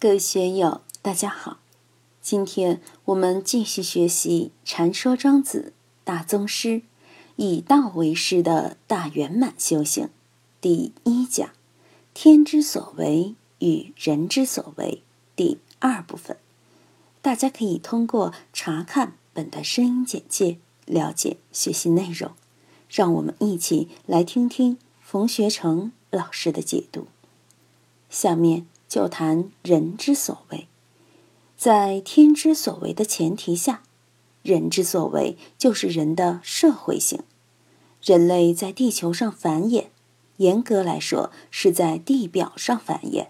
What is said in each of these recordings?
各位学友，大家好！今天我们继续学习《禅说庄子》大宗师以道为师的大圆满修行第一讲“天之所为与人之所为”第二部分。大家可以通过查看本段声音简介了解学习内容。让我们一起来听听冯学成老师的解读。下面。就谈人之所为，在天之所为的前提下，人之所为就是人的社会性。人类在地球上繁衍，严格来说是在地表上繁衍。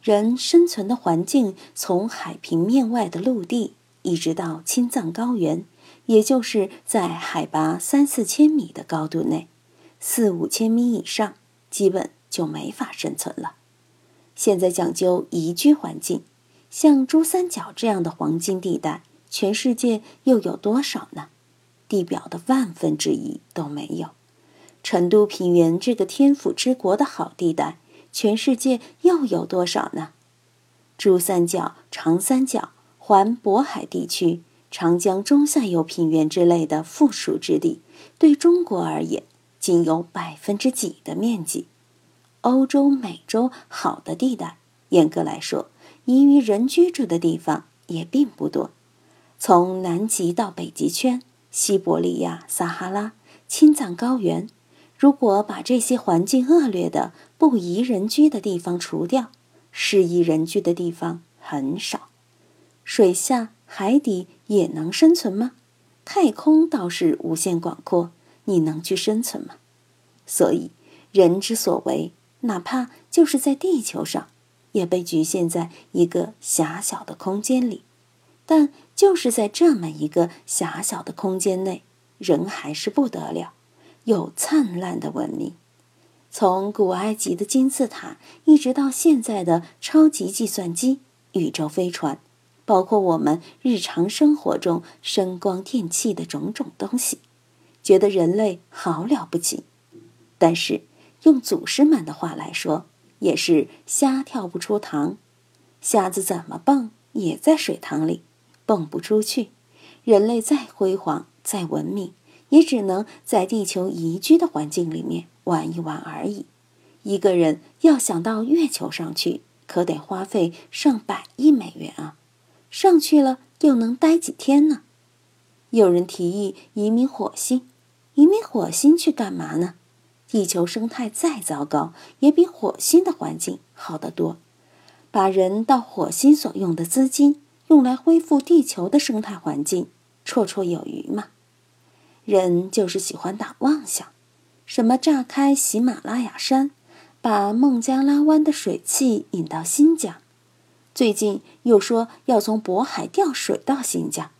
人生存的环境从海平面外的陆地，一直到青藏高原，也就是在海拔三四千米的高度内，四五千米以上，基本就没法生存了。现在讲究宜居环境，像珠三角这样的黄金地带，全世界又有多少呢？地表的万分之一都没有。成都平原这个天府之国的好地带，全世界又有多少呢？珠三角、长三角、环渤海地区、长江中下游平原之类的富庶之地，对中国而言，仅有百分之几的面积。欧洲、美洲好的地带，严格来说，宜于人居住的地方也并不多。从南极到北极圈、西伯利亚、撒哈拉、青藏高原，如果把这些环境恶劣的、不宜人居的地方除掉，适宜人居的地方很少。水下、海底也能生存吗？太空倒是无限广阔，你能去生存吗？所以，人之所为。哪怕就是在地球上，也被局限在一个狭小的空间里。但就是在这么一个狭小的空间内，人还是不得了，有灿烂的文明。从古埃及的金字塔，一直到现在的超级计算机、宇宙飞船，包括我们日常生活中声光电器的种种东西，觉得人类好了不起。但是。用祖师们的话来说，也是虾跳不出塘，虾子怎么蹦也在水塘里，蹦不出去。人类再辉煌、再文明，也只能在地球宜居的环境里面玩一玩而已。一个人要想到月球上去，可得花费上百亿美元啊！上去了又能待几天呢？有人提议移民火星，移民火星去干嘛呢？地球生态再糟糕，也比火星的环境好得多。把人到火星所用的资金用来恢复地球的生态环境，绰绰有余嘛。人就是喜欢打妄想，什么炸开喜马拉雅山，把孟加拉湾的水汽引到新疆，最近又说要从渤海调水到新疆，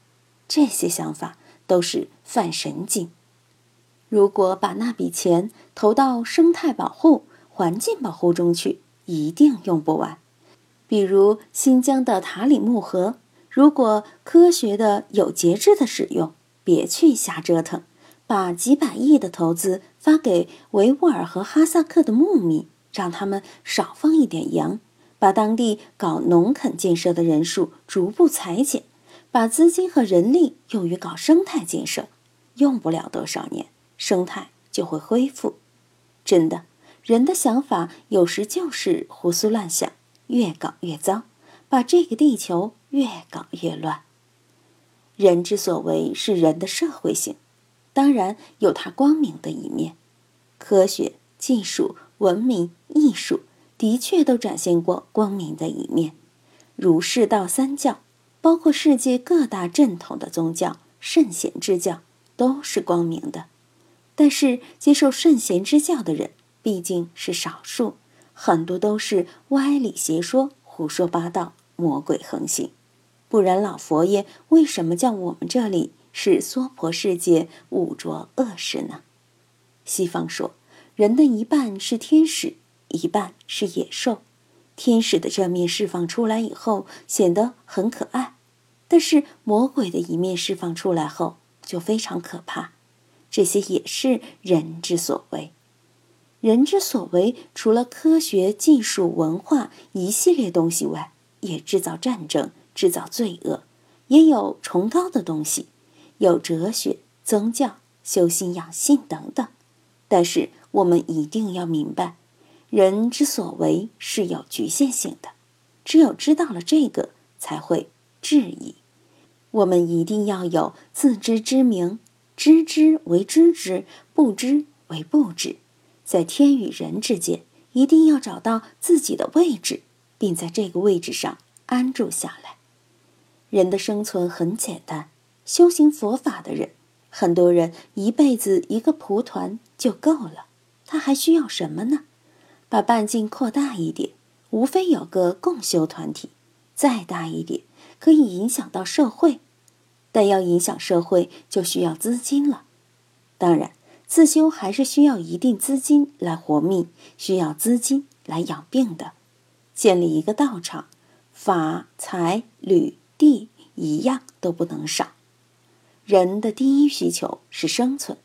这些想法都是犯神经。如果把那笔钱投到生态保护、环境保护中去，一定用不完。比如新疆的塔里木河，如果科学的、有节制的使用，别去瞎折腾，把几百亿的投资发给维吾尔和哈萨克的牧民，让他们少放一点羊，把当地搞农垦建设的人数逐步裁减，把资金和人力用于搞生态建设，用不了多少年。生态就会恢复。真的，人的想法有时就是胡思乱想，越搞越糟，把这个地球越搞越乱。人之所为是人的社会性，当然有它光明的一面。科学技术、文明、艺术的确都展现过光明的一面。儒释道三教，包括世界各大正统的宗教、圣贤之教，都是光明的。但是，接受圣贤之教的人毕竟是少数，很多都是歪理邪说、胡说八道、魔鬼横行。不然，老佛爷为什么叫我们这里是娑婆世界，五浊恶世呢？西方说，人的一半是天使，一半是野兽。天使的这面释放出来以后，显得很可爱；但是魔鬼的一面释放出来后，就非常可怕。这些也是人之所为。人之所为，除了科学技术、文化一系列东西外，也制造战争，制造罪恶；也有崇高的东西，有哲学、宗教、修心养性等等。但是我们一定要明白，人之所为是有局限性的。只有知道了这个，才会质疑。我们一定要有自知之明，知之为知之，不知为不知，在天与人之间，一定要找到自己的位置，并在这个位置上安住下来。人的生存很简单，修行佛法的人，很多人一辈子一个蒲团就够了，他还需要什么呢？把半径扩大一点，无非有个共修团体，再大一点，可以影响到社会。但要影响社会，就需要资金了。当然，自修还是需要一定资金来活命，需要资金来养病的。建立一个道场，法财履地一样都不能少。人的第一需求是生存，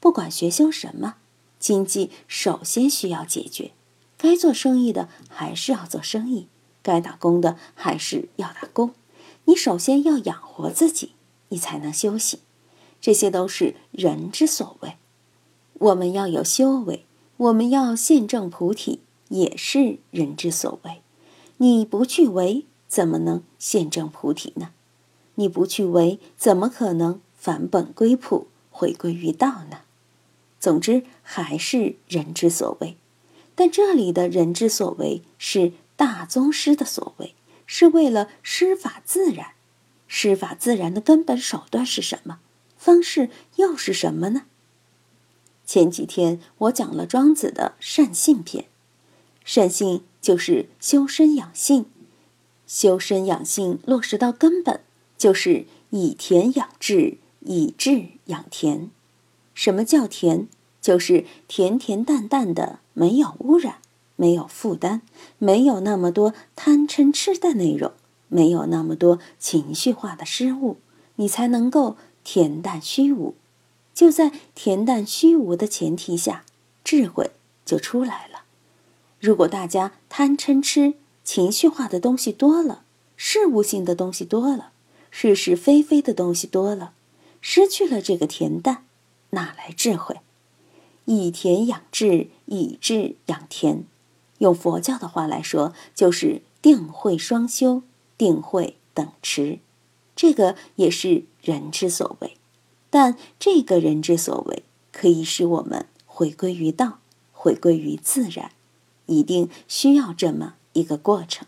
不管学修什么，经济首先需要解决。该做生意的还是要做生意，该打工的还是要打工。你首先要养活自己。你才能修行，这些都是人之所为。我们要有修为，我们要现证菩提，也是人之所为。你不去为，怎么能现证菩提呢？你不去为，怎么可能返本归朴，回归于道呢？总之，还是人之所为。但这里的人之所为，是大宗师的所为，是为了施法自然。施法自然的根本手段是什么？方式又是什么呢？前几天我讲了庄子的善性篇，善性就是修身养性，修身养性落实到根本，就是以田养志，以志养田。什么叫田？就是甜甜淡淡的，没有污染，没有负担，没有那么多贪嗔痴的内容。没有那么多情绪化的失误，你才能够恬淡虚无。就在恬淡虚无的前提下，智慧就出来了。如果大家贪嗔痴、情绪化的东西多了，事物性的东西多了，是是非非的东西多了，失去了这个恬淡，哪来智慧？以田养智，以智养田。用佛教的话来说，就是定慧双修。定慧等持，这个也是人之所为，但这个人之所为可以使我们回归于道，回归于自然，一定需要这么一个过程。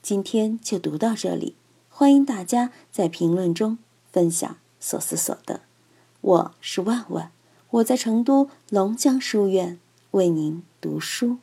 今天就读到这里，欢迎大家在评论中分享所思所得。我是万万，我在成都龙江书院为您读书。